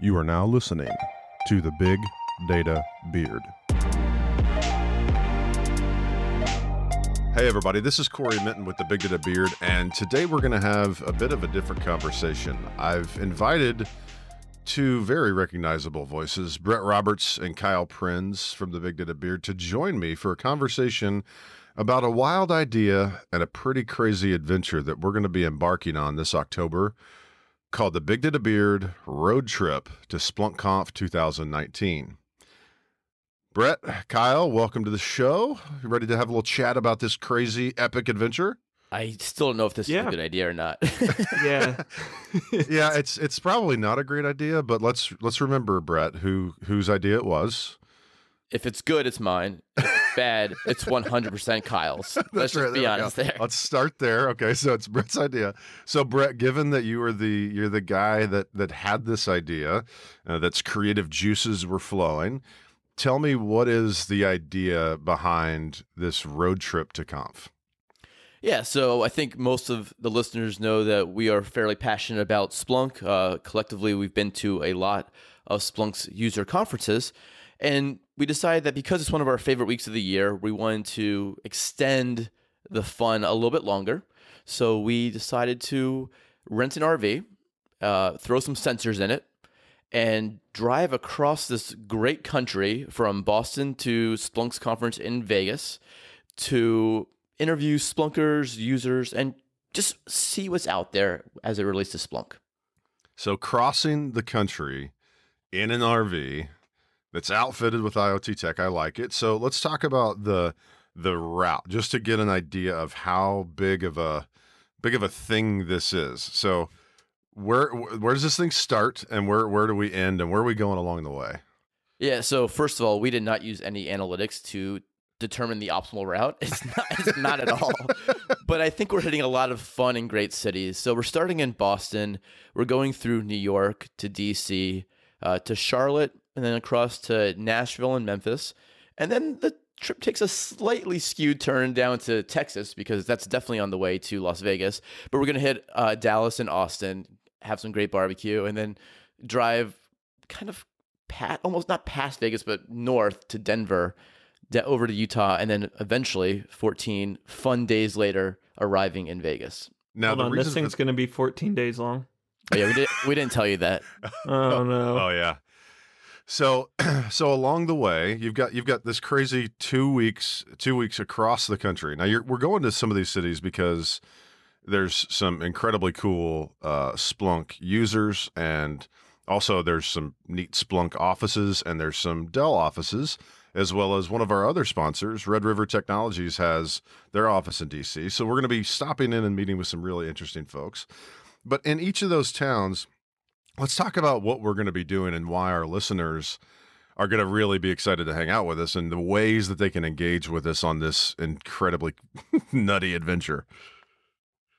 You are now listening to the Big Data Beard. Hey, everybody, this is Cory Minton with the Big Data Beard, and today we're going to have a bit of a different conversation. I've invited two very recognizable voices, Brett Roberts and Kyle Prinz from the Big Data Beard, to join me for a conversation about a wild idea and a pretty crazy adventure that we're going to be embarking on this October called the Big Data Beard Road Trip to SplunkConf 2019. Brett, Kyle, welcome to the show. You ready to have a little chat about this crazy epic adventure? I still don't know if this Yeah. is a good idea or not. yeah. yeah, it's it's probably not a great idea, but let's let's remember Brett, who whose idea it was. if it's good, it's mine. If it's bad, it's 100% Kyle's. Let's That's just right, be there honest there. Let's start there. Okay, so it's Brett's idea. So Brett, given that you were the you're the guy that that had this idea, uh, that's creative juices were flowing. Tell me what is the idea behind this road trip to Conf? Yeah, so I think most of the listeners know that we are fairly passionate about Splunk. Uh, collectively, we've been to a lot of Splunk's user conferences. And we decided that because it's one of our favorite weeks of the year, we wanted to extend the fun a little bit longer. So we decided to rent an RV, uh, throw some sensors in it, and drive across this great country from Boston to Splunk's conference in Vegas to interview Splunkers, users, and just see what's out there as it relates to Splunk. So crossing the country in an RV that's outfitted with IoT tech, I like it. So let's talk about the the route just to get an idea of how big of a big of a thing this is. So where where does this thing start and where where do we end and where are we going along the way? Yeah, so first of all, we did not use any analytics to determine the optimal route. It's not, it's not at all. But I think we're hitting a lot of fun and great cities. So we're starting in Boston. We're going through New York to DC, uh, to Charlotte, and then across to Nashville and Memphis. And then the trip takes a slightly skewed turn down to Texas because that's definitely on the way to Las Vegas. But we're going to hit uh, Dallas and Austin, have some great barbecue, and then drive kind of pat almost not past Vegas, but north to Denver, de- over to Utah, and then eventually 14 fun days later arriving in Vegas. Now Hold the on, reason this for- thing's going to be 14 days long. Oh, yeah, we did we didn't tell you that. Oh no. Oh yeah. So so along the way, you've got you've got this crazy two weeks two weeks across the country. Now we're going to some of these cities because there's some incredibly cool uh, Splunk users and also there's some neat Splunk offices and there's some Dell offices as well as one of our other sponsors, Red River Technologies, has their office in DC. So we're going to be stopping in and meeting with some really interesting folks. But in each of those towns, let's talk about what we're going to be doing and why our listeners are going to really be excited to hang out with us and the ways that they can engage with us on this incredibly nutty adventure.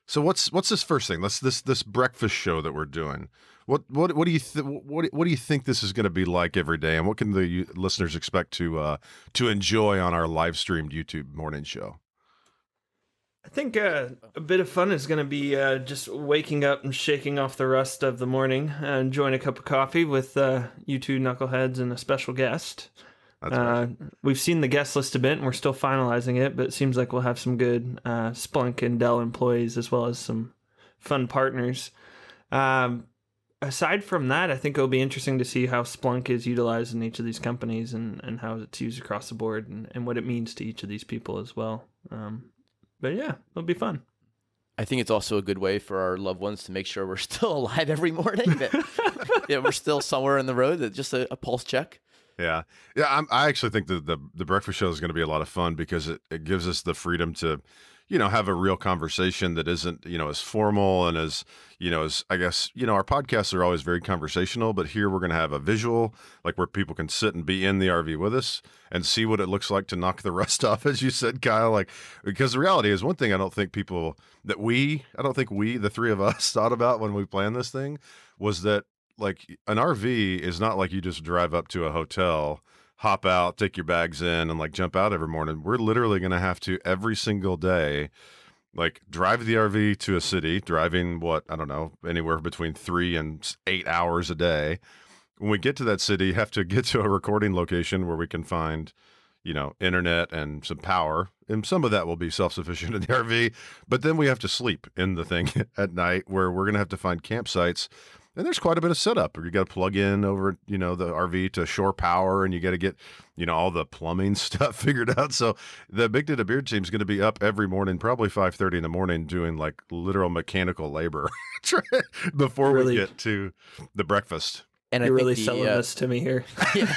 So what's what's this first thing? Let's this this breakfast show that we're doing. What what what do you th- what what do you think this is going to be like every day, and what can the listeners expect to uh, to enjoy on our live streamed YouTube morning show? I think uh, a bit of fun is going to be uh, just waking up and shaking off the rust of the morning, uh, enjoying a cup of coffee with uh, you two knuckleheads and a special guest. Uh, we've seen the guest list a bit, and we're still finalizing it, but it seems like we'll have some good uh, Splunk and Dell employees as well as some fun partners. Um, aside from that, I think it'll be interesting to see how Splunk is utilized in each of these companies and, and how it's used across the board and, and what it means to each of these people as well. Um, but yeah, it'll be fun. I think it's also a good way for our loved ones to make sure we're still alive every morning. That yeah, we're still somewhere in the road. That just a, a pulse check. Yeah, yeah. I'm, I actually think that the the breakfast show is going to be a lot of fun because it, it gives us the freedom to, you know, have a real conversation that isn't you know as formal and as you know as I guess you know our podcasts are always very conversational, but here we're going to have a visual like where people can sit and be in the RV with us and see what it looks like to knock the rust off, as you said, Kyle. Like because the reality is one thing I don't think people that we I don't think we the three of us thought about when we planned this thing was that like an RV is not like you just drive up to a hotel, hop out, take your bags in, and like jump out every morning. We're literally going to have to every single day, like drive the RV to a city, driving what I don't know, anywhere between three and eight hours a day, when we get to that city, have to get to a recording location where we can find, you know, internet and some power. And some of that will be self sufficient in the RV. But then we have to sleep in the thing at night where we're going to have to find campsites. And there's quite a bit of setup. You got to plug in over, you know, the RV to shore power, and you got to get, you know, all the plumbing stuff figured out. So the Big Data Beard team is going to be up every morning, probably five thirty in the morning, doing like literal mechanical labor before Really- we get to the breakfast. And You're I think really the, selling uh, this to me here. yeah.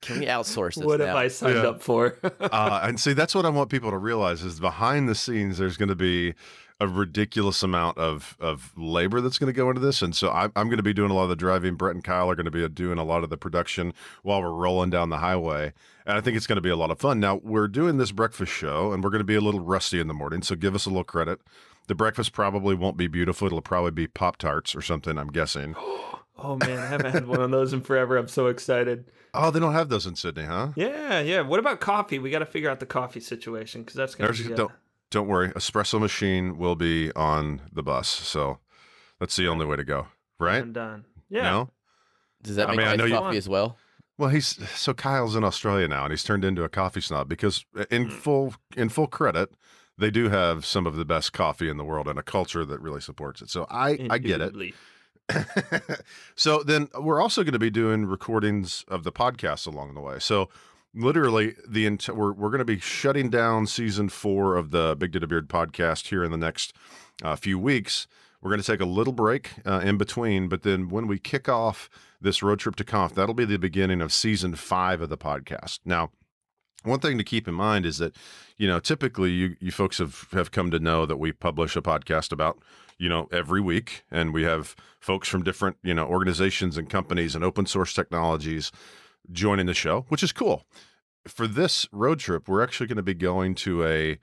Can we outsource this what now? have I signed Yeah. up for? uh, and see, that's what I want people to realize is behind the scenes, there's going to be a ridiculous amount of of labor that's going to go into this, and so I'm, I'm going to be doing a lot of the driving. Brett and Kyle are going to be doing a lot of the production while we're rolling down the highway, and I think it's going to be a lot of fun. Now we're doing this breakfast show, and we're going to be a little rusty in the morning, so give us a little credit. The breakfast probably won't be beautiful; it'll probably be Pop Tarts or something. I'm guessing. oh man, I haven't had one of those in forever. I'm so excited. Oh, they don't have those in Sydney, huh? Yeah, yeah. What about coffee? We got to figure out the coffee situation because that's gonna. be. uh, don't don't worry, espresso machine will be on the bus, so that's the only way to go, right? I'm done. Yeah. No? Does that I make mean, I iced know you- coffee as well? Well, he's so Kyle's in Australia now, and he's turned into a coffee snob because, uh, in Hmm. full in full credit, they do have some of the best coffee in the world and a culture that really supports it. So I I get it. So then we're also going to be doing recordings of the podcast along the way. So literally the ent- we're we're going to be shutting down season four of the Big Data Beard podcast here in the next uh, few weeks. We're going to take a little break uh, in between, but then when we kick off this road trip to Conf, that'll be the beginning of season five of the podcast. Now, one thing to keep in mind is that you know typically you you folks have have come to know that we publish a podcast about you know every week and we have folks from different you know organizations and companies and open source technologies joining the show which is cool. For this road trip we're actually going to be going to a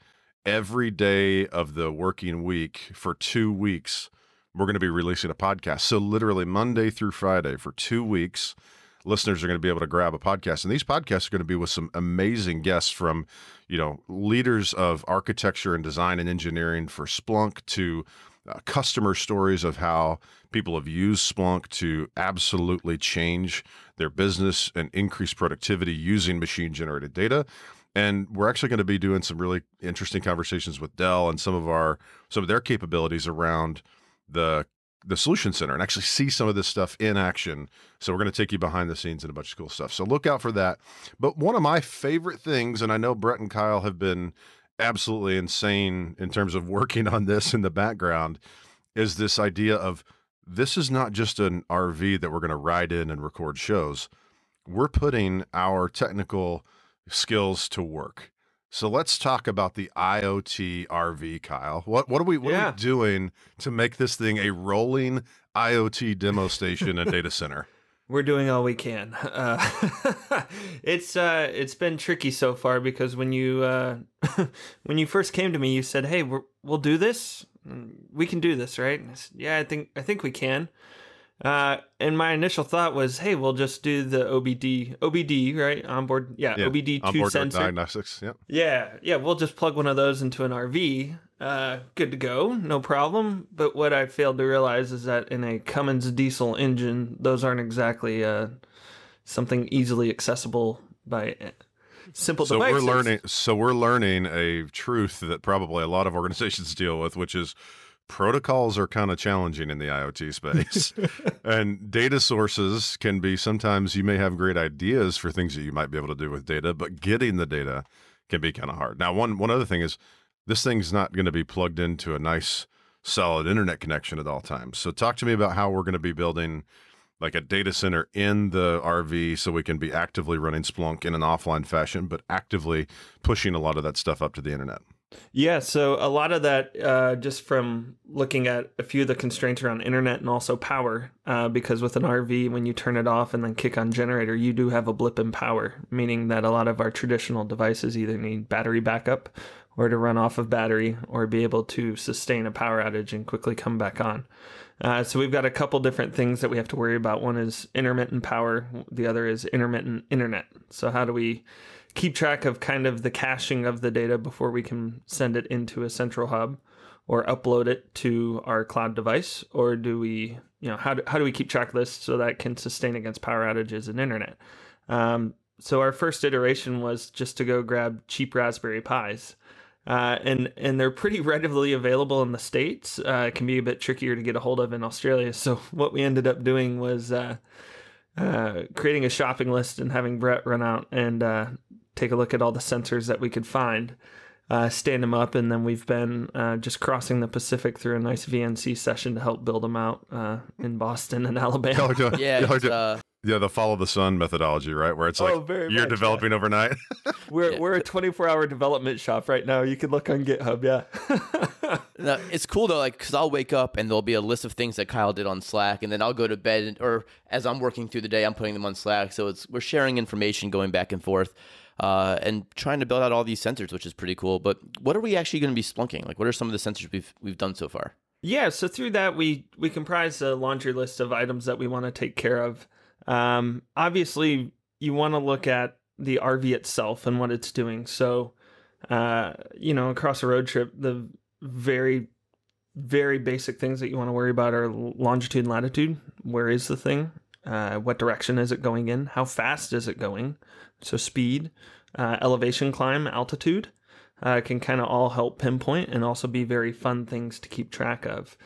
every day of the working week for 2 weeks. We're going to be releasing a podcast. So literally Monday through Friday for 2 weeks listeners are going to be able to grab a podcast. And these podcasts are going to be with some amazing guests from you know leaders of architecture and design and engineering for splunk to uh, customer stories of how people have used splunk to absolutely change their business and increase productivity using machine generated data and we're actually going to be doing some really interesting conversations with dell and some of our some of their capabilities around the the solution center and actually see some of this stuff in action so we're going to take you behind the scenes and a bunch of cool stuff. So look out for that. But one of my favorite things, and I know Brett and Kyle have been absolutely insane in terms of working on this in the background, is this idea of this is not just an RV that we're going to ride in and record shows. We're putting our technical skills to work. So let's talk about the IoT RV, Kyle. What what are we what are we doing to make this thing a rolling IoT demo station and data center? We're doing all we can. Uh, it's uh, it's been tricky so far because when you uh, when you first came to me, you said, "Hey, we're, we'll do this. We can do this, right?" I said, yeah, I think I think we can. Uh, and my initial thought was, "Hey, we'll just do the OBD OBD right onboard, yeah, Yeah, OBD two sensor, diagnostics. Yep. yeah, yeah, we'll just plug one of those into an RV. Uh, good to go, no problem. But what I failed to realize is that in a Cummins diesel engine, those aren't exactly uh, something easily accessible by simple So devices. we're learning. So we're learning a truth that probably a lot of organizations deal with, which is protocols are kind of challenging in the IoT space, and data sources can be sometimes you may have great ideas for things that you might be able to do with data, but getting the data can be kind of hard. Now, one one other thing is this thing's not going to be plugged into a nice solid internet connection at all times. So talk to me about how we're going to be building like a data center in the RV so we can be actively running Splunk in an offline fashion, but actively pushing a lot of that stuff up to the internet. Yeah, so a lot of that uh, just from looking at a few of the constraints around internet and also power, uh, because with an RV, when you turn it off and then kick on generator, you do have a blip in power, meaning that a lot of our traditional devices either need battery backup or to run off of battery or be able to sustain a power outage and quickly come back on. Uh, so we've got a couple different things that we have to worry about. One is intermittent power, the other is intermittent internet. So how do we keep track of kind of the caching of the data before we can send it into a central hub or upload it to our cloud device or do we you know how do, how do we keep track of this so that can sustain against power outages and internet. Um, so our first iteration was just to go grab cheap Raspberry Pis. Uh, and and they're pretty readily available in the states. Uh, it can be a bit trickier to get a hold of in Australia. So what we ended up doing was uh, uh creating a shopping list and having Brett run out and uh, take a look at all the sensors that we could find, uh, stand them up, and then we've been just crossing the Pacific through a nice VNC session to help build them out in Boston and Alabama. yeah, yeah, the follow the sun methodology, right? Where it's like oh, you're much, developing yeah. overnight. we're yeah. we're a 24 hour development shop right now. You can look on GitHub. Yeah. it's cool though, like because I'll wake up and there'll be a list of things that Kyle did on Slack, and then I'll go to bed, and, or as I'm working through the day, I'm putting them on Slack. So it's we're sharing information, going back and forth. Uh, and trying to build out all these sensors, which is pretty cool. But what are we actually going to be splunking? Like, what are some of the sensors we've we've done so far? Yeah, so through that we we comprise a laundry list of items that we want to take care of. Um, obviously, you want to look at the RV itself and what it's doing. So, uh, you know, across a road trip, the very, very basic things that you want to worry about are longitude and latitude. Where is the thing? Uh, what direction is it going in? How fast is it going? So, speed, uh, elevation climb, altitude uh, can kind of all help pinpoint and also be very fun things to keep track of.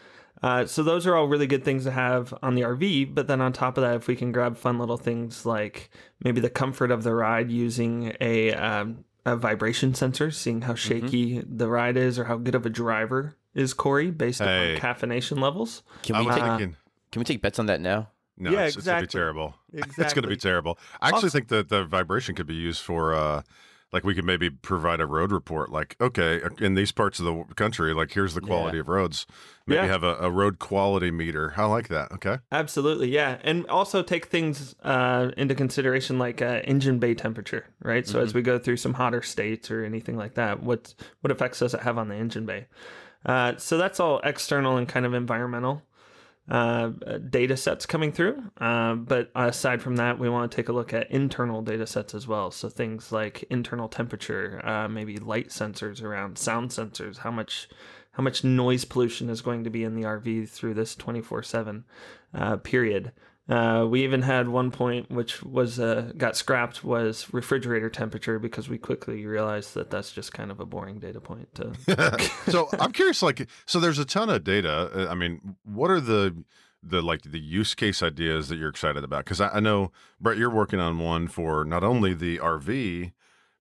Uh, so those are all really good things to have on the RV. But then on top of that, if we can grab fun little things like maybe the comfort of the ride using a, um, a vibration sensor, seeing how mm-hmm. shaky mm-hmm. the ride is or how good of a driver is Cory based hey. on caffeination levels. Can we, take, uh, can we take bets on that now? No, yeah, it's, exactly. it's gonna be terrible. Exactly. It's gonna be terrible. I actually also, think that the vibration could be used for uh, like we could maybe provide a road report like okay in these parts of the country like here's the quality yeah. of roads maybe yeah. have a, a, road quality meter i like that okay absolutely yeah and also take things uh, into consideration like uh, engine bay temperature right so mm-hmm. as we go through some hotter states or anything like that what what effects does it have on the engine bay uh, so that's all external and kind of environmental uh, data sets coming through. Uh, but aside from that, we want to take a look at internal data sets as well. So things like internal temperature, uh, maybe light sensors around sound sensors, how much how much noise pollution is going to be in the RV through this 24 uh, 7 period. Uh, we even had one point which was uh, got scrapped was refrigerator temperature because we quickly realized that that's just kind of a boring data point. To... so I'm curious, like, so there's a ton of data. Uh, I mean, what are the the like the use case ideas that you're excited about? Because I, I know Brett, you're working on one for not only the RV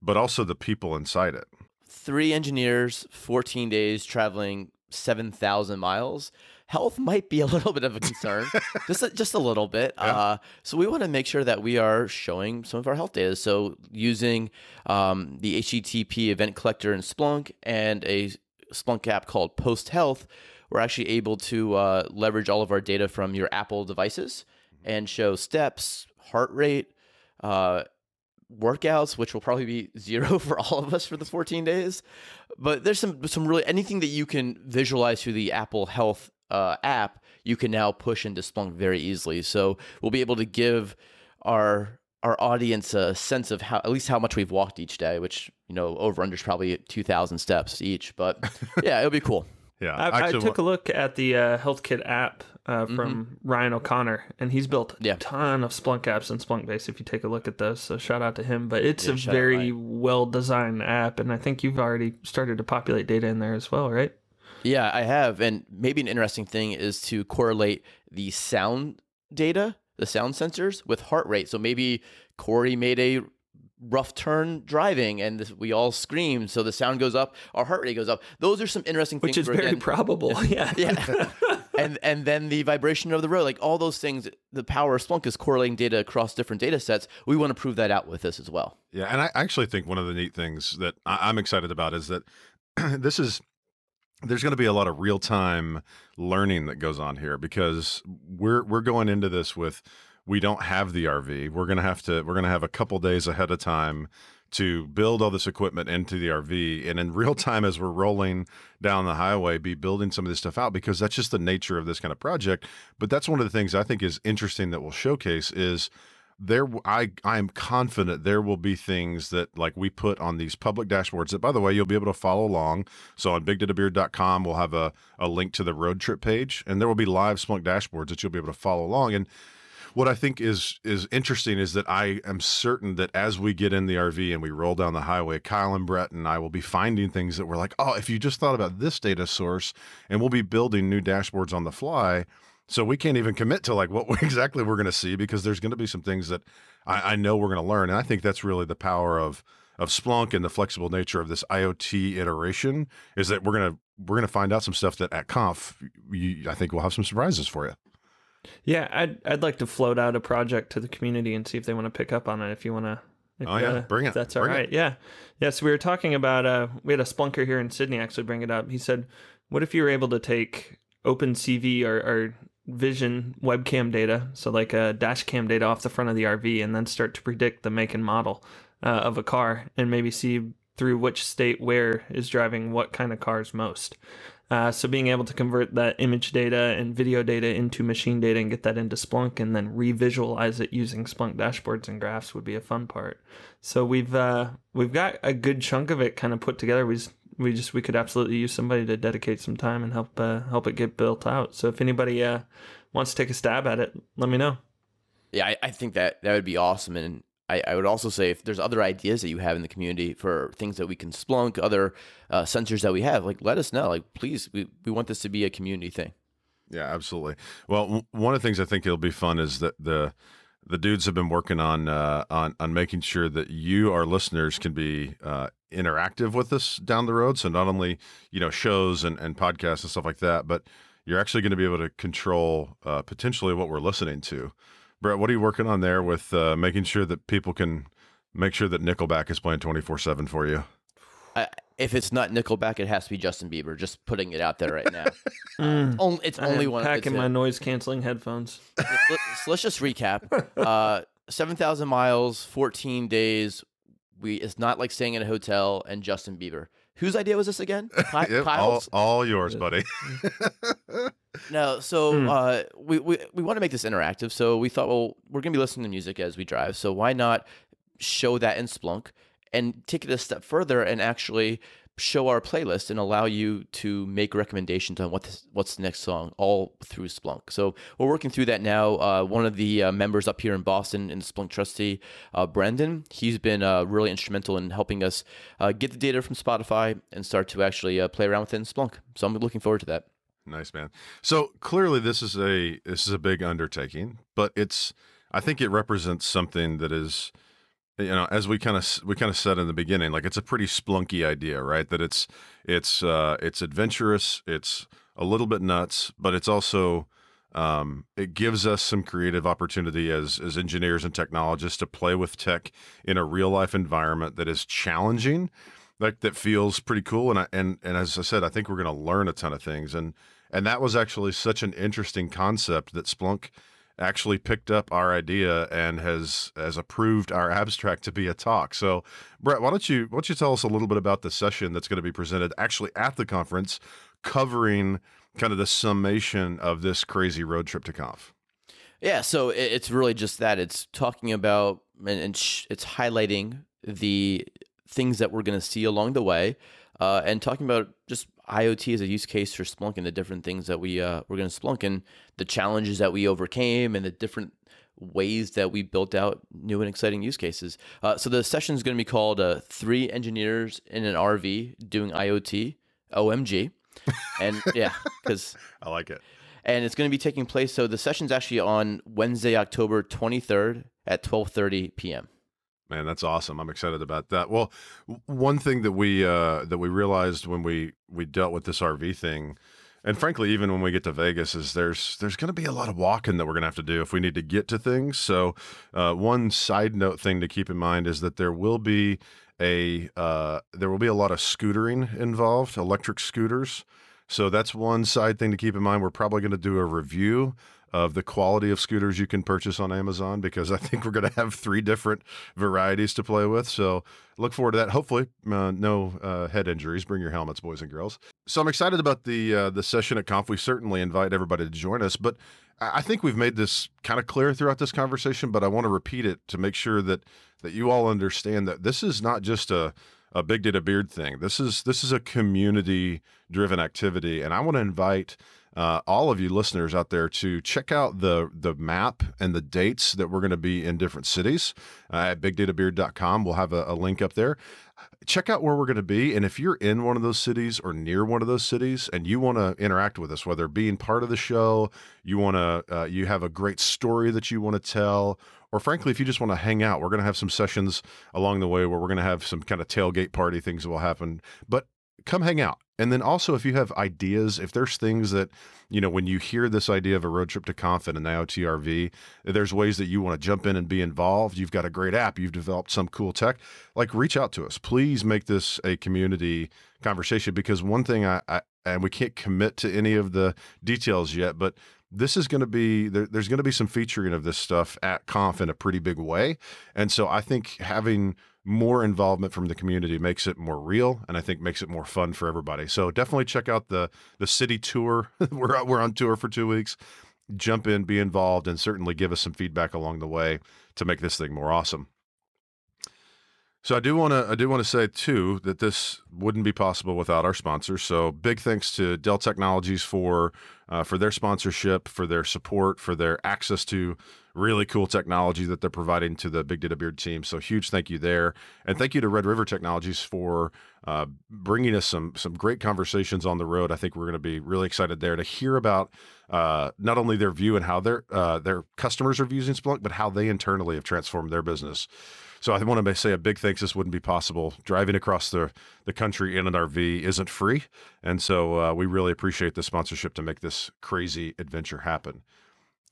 but also the people inside it. Three engineers, 14 days traveling 7,000 miles health might be a little bit of a concern, just a, just a little bit. Yeah. Uh, so we want to make sure that we are showing some of our health data. So using um, the HTTP event collector in Splunk and a Splunk app called Post Health, we're actually able to uh, leverage all of our data from your Apple devices and show steps, heart rate. Uh, workouts, which will probably be zero for all of us for the 14 days. But there's some some really anything that you can visualize through the Apple Health uh, app, you can now push into Splunk very easily. So we'll be able to give our our audience a sense of how at least how much we've walked each day, which you know over under is probably two thousand steps each. But yeah, it'll be cool. Yeah, I, I took a look at the uh, HealthKit app uh, from mm-hmm. Ryan O'Connor, and he's built a yeah. ton of Splunk apps and Splunk Base. If you take a look at those, so shout out to him. But it's yeah, a very well designed app, and I think you've already started to populate data in there as well, right? Yeah, I have. And maybe an interesting thing is to correlate the sound data, the sound sensors, with heart rate. So maybe Cory made a rough turn driving and this, we all scream so the sound goes up our heart rate goes up those are some interesting which things which is very again, probable yeah yeah and and then the vibration of the road like all those things the power of splunk is correlating data across different data sets we want to prove that out with this as well yeah and i actually think one of the neat things that i'm excited about is that this is there's going to be a lot of real time learning that goes on here because we're we're going into this with we don't have the RV. We're going to have to we're going to have a couple days ahead of time to build all this equipment into the RV and in real time as we're rolling down the highway be building some of this stuff out because that's just the nature of this kind of project. But that's one of the things I think is interesting that we'll showcase is there I I am confident there will be things that like we put on these public dashboards that by the way you'll be able to follow along. So on bigdatabeard.com we'll have a, a link to the road trip page and there will be live Splunk dashboards that you'll be able to follow along. And what I think is is interesting is that I am certain that as we get in the RV and we roll down the highway, Kyle and Brett and I will be finding things that we're like, oh, if you just thought about this data source, and we'll be building new dashboards on the fly. So we can't even commit to like what exactly we're going to see because there's going to be some things that I, I know we're going to learn, and I think that's really the power of of Splunk and the flexible nature of this IoT iteration is that we're gonna we're gonna find out some stuff that at Conf you, I think we'll have some surprises for you. Yeah, I'd I'd like to float out a project to the community and see if they want to pick up on it. If you want to. Oh yeah, bring it. That's bring all right. It. Yeah, yeah. So we were talking about. Uh, we had a splunker here in Sydney actually bring it up. He said, "What if you were able to take OpenCV or, or Vision webcam data, so like a dash cam data off the front of the RV, and then start to predict the make and model uh, of a car, and maybe see through which state where is driving what kind of cars most." Uh, so being able to convert that image data and video data into machine data and get that into Splunk and then revisualize it using Splunk dashboards and graphs would be a fun part. So we've uh, we've got a good chunk of it kind of put together. We just, we just we could absolutely use somebody to dedicate some time and help uh, help it get built out. So if anybody uh, wants to take a stab at it, let me know. Yeah, I, I think that that would be awesome, and I, I, would also say if there's other ideas that you have in the community for things that we can Splunk, other uh, sensors that we have, like let us know. Like please, we, we want this to be a community thing. Yeah, absolutely. Well, w- one of the things I think it'll be fun is that the the dudes have been working on uh, on on making sure that you, our listeners, can be uh, interactive with us down the road. So not only you know shows and, and podcasts and stuff like that, but you're actually going to be able to control uh, potentially what we're listening to. Brett, what are you working on there with uh, making sure that people can make sure that Nickelback is playing 24 7 for you? If it's not Nickelback, it has to be Justin Bieber. Just putting it out there right now. mm. only, it's only one. Packing my noise canceling headphones. so let's just recap. Uh, Seven thousand miles, fourteen days. We it's not like staying in a hotel and Justin Bieber. Whose idea was this again? Ky- yep, all, all, yours, buddy. no, so hmm. uh, we, we, we want to make this interactive. So we thought, well, we're going to be listening to music as we drive. So why not show that in Splunk and take it a step further and actually show our playlist and allow you to make recommendations on what this, what's the next song all through Splunk. So we're working through that now. Uh, one of the uh, members up here in Boston in the Splunk Trustee, uh, Brandon, he's been uh, really instrumental in helping us uh, get the data from Spotify and start to actually uh, play around with it in Splunk. So I'm looking forward to that. Nice man. So clearly this is a this is a big undertaking, but it's I think it represents something that is you know as we kind of we kind of said in the beginning like it's a pretty splunky idea right? That it's it's uh it's adventurous it's a little bit nuts but it's also um, it gives us some creative opportunity as as engineers and technologists to play with tech in a real life environment that is challenging like that feels pretty cool and I, and and as I said I think we're going to learn a ton of things and and that was actually such an interesting concept that Splunk actually picked up our idea and has has approved our abstract to be a talk. So, Brett, why don't you why don't you tell us a little bit about the session that's going to be presented actually at the conference, covering kind of the summation of this crazy road trip to Conf. Yeah, so it's really just that. It's talking about and it's highlighting the things that we're going to see along the way, uh, and talking about just IoT as a use case for Splunk and the different things that we uh, we're going to Splunk and the challenges that we overcame and the different ways that we built out new and exciting use cases. Uh, so the session is going to be called uh, Three Engineers in an RV Doing IoT, OMG. And yeah, because I like it. And it's going to be taking place. So the session's actually on Wednesday, October 23rd at 12:30 p.m. Man, that's awesome. I'm excited about that. Well, one thing that we uh, that we realized when we we dealt with this RV thing, and frankly, even when we get to Vegas, is there's there's going to be a lot of walking that we're going to have to do if we need to get to things. So, uh, one side note thing to keep in mind is that there will be a uh, there will be a lot of scootering involved, electric scooters. So that's one side thing to keep in mind. We're probably going to do a review of the quality of scooters you can purchase on Amazon because I think we're going to have three different varieties to play with. So look forward to that. Hopefully, uh, no uh, head injuries. Bring your helmets, boys and girls. So I'm excited about the uh, the session at Conf. We certainly invite everybody to join us, but I think we've made this kind of clear throughout this conversation. But I want to repeat it to make sure that that you all understand that this is not just a a big data beard thing. This is this is a community driven activity, and I want to invite uh, all of you listeners out there to check out the the map and the dates that we're going to be in different cities uh, at bigdatabeard.com. We'll have a, a link up there. Check out where we're going to be, and if you're in one of those cities or near one of those cities, and you want to interact with us, whether being part of the show, you want to, uh, you have a great story that you want to tell, or frankly, if you just want to hang out, we're going to have some sessions along the way where we're going to have some kind of tailgate party things that will happen. But come hang out. And then also, if you have ideas, if there's things that, you know, when you hear this idea of a road trip to Conf and an IoTRV, there's ways that you want to jump in and be involved. You've got a great app, you've developed some cool tech, like reach out to us. Please make this a community conversation because one thing I, I and we can't commit to any of the details yet, but this is going to be there, there's going to be some featuring of this stuff at conf in a pretty big way and so i think having more involvement from the community makes it more real and I think makes it more fun for everybody. So definitely check out the the city tour. we're we're on tour for 2 weeks. Jump in, be involved and certainly give us some feedback along the way to make this thing more awesome. So I do want to I do want to say too that this wouldn't be possible without our sponsors. So big thanks to Dell Technologies for uh, for their sponsorship, for their support, for their access to really cool technology that they're providing to the Big Data Beard team. So huge thank you there, and thank you to Red River Technologies for uh, bringing us some some great conversations on the road. I think we're going to be really excited there to hear about uh, not only their view and how their uh, their customers are using Splunk, but how they internally have transformed their business. So I want to say a big thanks. This wouldn't be possible. Driving across the, the country in an RV isn't free. And so uh, we really appreciate the sponsorship to make this crazy adventure happen.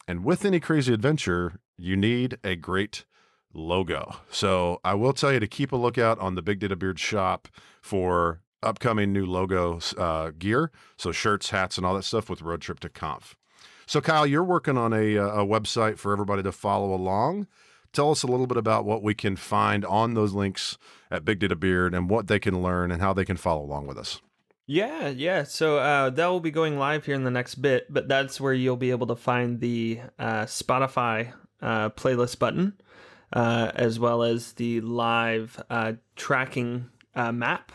And with any crazy adventure, you need a great logo. So I will tell you to keep a lookout on the Big Data Beard shop for upcoming new logo uh, gear. So shirts, hats, and all that stuff with Road Trip to Conf. So Kyle, you're working on a, a website for everybody to follow along. Tell us a little bit about what we can find on those links at Big Data Beard and what they can learn and how they can follow along with us. Yeah, yeah. So uh, that will be going live here in the next bit, but that's where you'll be able to find the uh, Spotify uh, playlist button, uh, as well as the live uh, tracking uh, map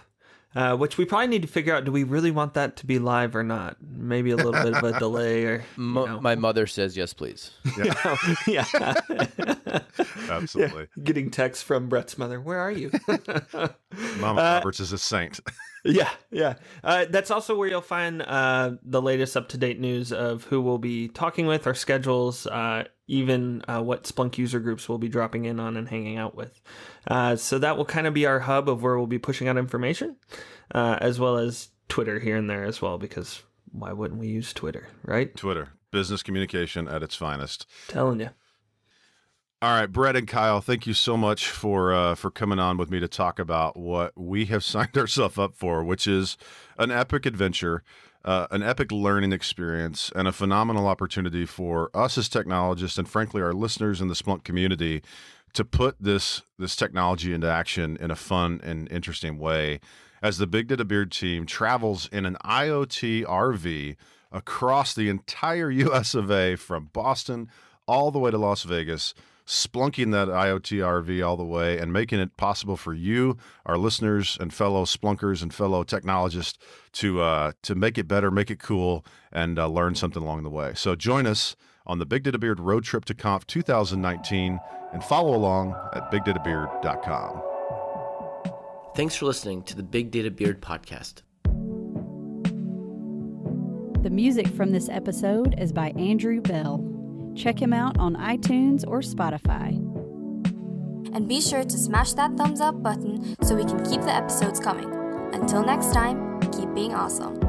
uh, which we probably need to figure out. Do we really want that to be live or not? Maybe a little bit of a delay, or Mo- my mother says yes, please. Yeah, yeah. absolutely. Yeah. Getting texts from Brett's mother. Where are you? Mama uh, Roberts is a saint. yeah, yeah. Uh, that's also where you'll find uh, the latest up to date news of who we'll be talking with, our schedules, uh, even uh, what Splunk user groups we'll be dropping in on and hanging out with. Uh, so that will kind of be our hub of where we'll be pushing out information, uh, as well as Twitter here and there as well, because why wouldn't we use Twitter, right? Twitter, business communication at its finest. Telling you. All right, Brett and Kyle, thank you so much for uh, for coming on with me to talk about what we have signed ourselves up for, which is an epic adventure uh, an epic learning experience and a phenomenal opportunity for us as technologists and frankly our listeners in the Splunk community to put this this technology into action in a fun and interesting way. As the Big Data Beard team travels in an IoT RV across the entire US of A from Boston all the way to Las Vegas splunking that IoT RV all the way and making it possible for you, our listeners and fellow splunkers and fellow technologists to uh, to make it better, make it cool, and uh, learn something along the way. So join us on the Big Data Beard Road Trip to Conf 2019 and follow along at bigdatabeard.com. Thanks for listening to the Big Data Beard podcast. The music from this episode is by Andrew Bell. Check him out on iTunes or Spotify. And be sure to smash that thumbs up button so we can keep the episodes coming. Until next time, keep being awesome.